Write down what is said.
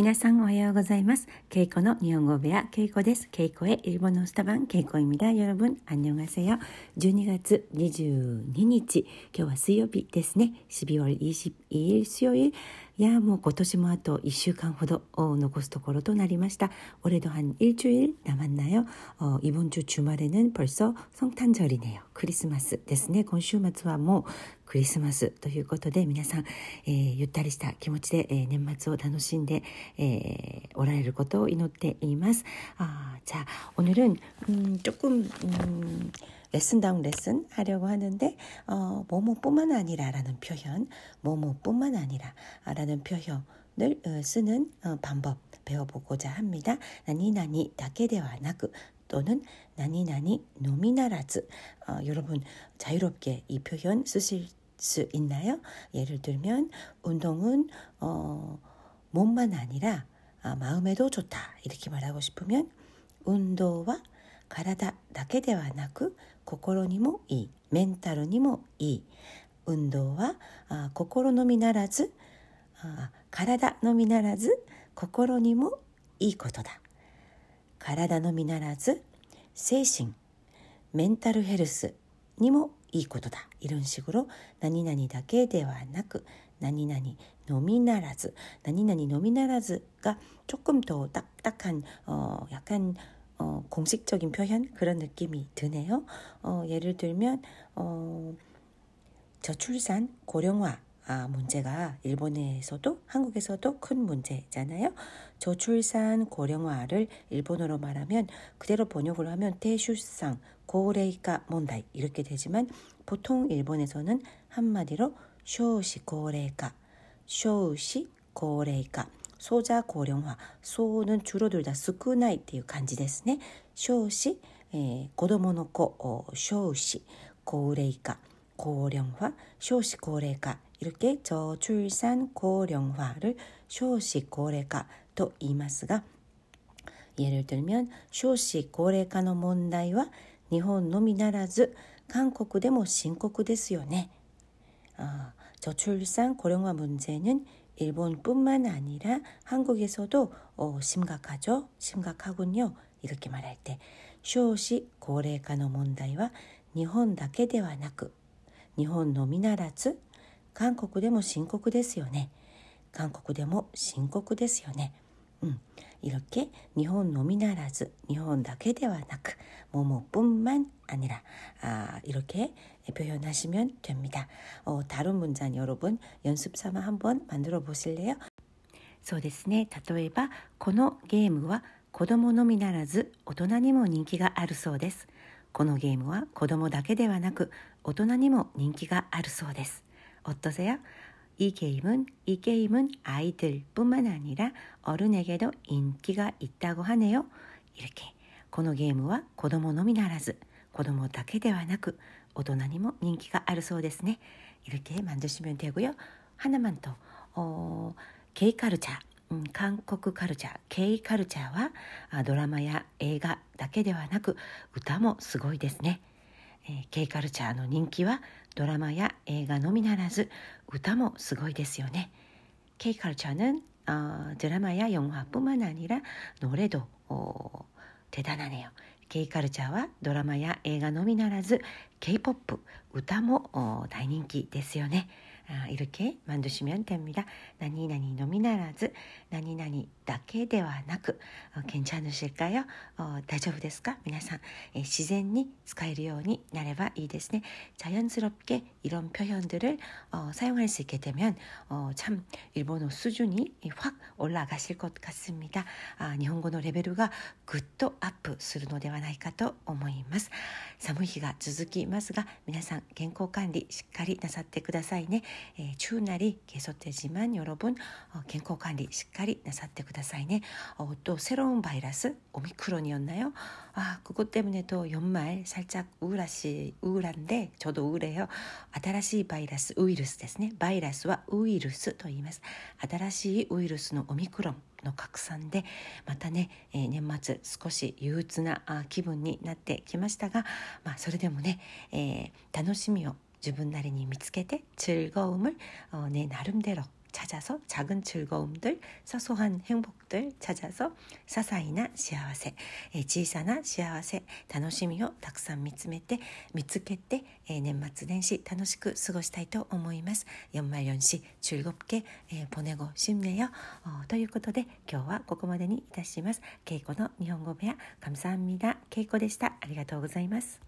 皆さんおはようございます。ケイコの日本語部屋ケイコです。ケイコ의日本のスタバンケイコ입니다よろぶん、안녕하세 요。 12月22日、今日は水曜日ですね。12월22일水曜日。 いやもう今年もあと1週間ほど残すところとなりました。올해도한일주일남았나요어이번주주말에는벌써성탄절이네요クリスマスですね。今週末はもうクリスマスということで皆さん、えー、ゆったりした気持ちで、えー、年末を楽しんで、えー、おられることを祈っています。아 자、 오늘은 음, 조금 음, 레슨 다운 레슨 하려고 하는데 어, 뭐뭐뿐만 아니라라는 표현, 뭐뭐뿐만 아니라라는 표현을 어, 쓰는 어, 방법 배워보고자 합니다. 나니나니 다케데와 나그 또는 나니나니 노미나라즈 어, 여러분 자유롭게 이 표현 쓰실 수 있나요? 예를 들면 운동은 어, 몸만 아니라 아, 마음에도 좋다 이렇게 말하고 싶으면 운동과 가라다 だけではなく 心にもいい 멘탈にもいい 운동과 아, 心のみならず 아, 体のみならず心にもいいことだ体のみならず精神メンタルヘルスにもいいことだ이런식으로何々だけではなく何々のみならず何々のみならずが조금더딱딱한어약간 어 공식적인 표현 그런 느낌이 드네요 어 예를 들면 어 저출산 고령화. 아, 문제가 일본에서도 한국에서도 큰 문제잖아요. 저출산 고령화를 일본어로 말하면 그대로 번역을 하면 대출상 고레이가 문제 이렇게 되지만 보통 일본에서는 한마디로 쇼시 고레이가 쇼시 고레이가 소자 고령화 소는 줄어들다 스쿠나이 っていう 간지 ですね 쇼시 에, 子供の子 쇼시 고레이가 고령화 쇼시 고레이가 이렇게 저출산 고령화를 쇼시 고래가 또 이마스가 예를 들면 쇼시 고래가の 문제와 일본 のみならず 한국でも 深刻ですよね. 아, 저출산 고령화 문제는 일본뿐만 아니라 한국에서도 어, 심각하죠. 심각하군요. 이렇게 말할 때 쇼시 고래가の 문제와 일본 だけではなく 일본 のみならず韓国でも深刻ですよね。韓国でも深刻ですよね。 うん。이렇게일본노미나라즈일본다けではなく뭐뭐뿐만아니라아이렇게표현하시면됩니다어다른문장여러분연습삼아한번만들어보실래요そうですね。例えば、このゲームは子供のみならず大人にも人気があるそうです。このゲームは子供だけではなく大人にも人気があるそうです。 어떠세요? 이 게임은 이 게임은 아이들뿐만 아니라 어른에게도 인기가 있다고 하네요. 이렇게 このゲームは子供のみならず子供だけではなく大人にも人気があるそうですね. 이렇게 만드시면 되고요. 하나만 더 어, 게이 카르차 음, 한국 카르차, 게이 카르차와 아, 드라마や 映画だけではなく歌もすごいですね。 K カルチャーの人気はドラマや映画のみならず歌もすごいですよね。K カルチャーは、uh, ドラマや音楽プマナニラノレド手だなねよ。K カルチャーはドラマや映画のみならず K ポップ歌も大人気ですよね。いるけ、マンドシミアンテンミラ、何々、だけではなく 어, 괜찮으실까요? 어, 大丈夫ですか皆さんえ自然に使えるようになればいいですね 자연스럽게 이런 표현들을 어, 사용할 수 있게 되면 어, 참 일본어 수준이 확 올라가실 것 같습니다. 아, 일본어 레벨가 ぐっとアップするのではないかと思います。寒い日が続きますが皆さん健康管理しっかりなさってくださいね。 예, 추운 날이 계속되지만 여러분 어,健康 관리 しっかり 나사때ください ね. 어, 또 새로운 바이러스 오미크론이었나요? 아 그것 때문에 또 연말 살짝 우울하시 우울한데 저도 우울해요. 新しい 바이러스 우이루스 ですね. 바이러스와 우이루스 と言います.新しい 우이루스의 오미크론 の拡散でまたね、えー、年末少し憂鬱な気分になってきましたが、まあ、それでもね、えー、楽しみを自分なりに見つけて즐거움을 어, 내 나름대로 찾아서 작은 즐거움들, 사소한 행복들 찾아서 사사이나 幸せ、小さな幸せ、楽しみをたくさん見つめて、見つけて、年末年始楽しく過ごしたいと思います。연말연시 즐겁게 보내고 싶네요. ということで今日はここまでにいたします。稽古の日本語部屋、감사합니다。稽古でした。ありがとうございます。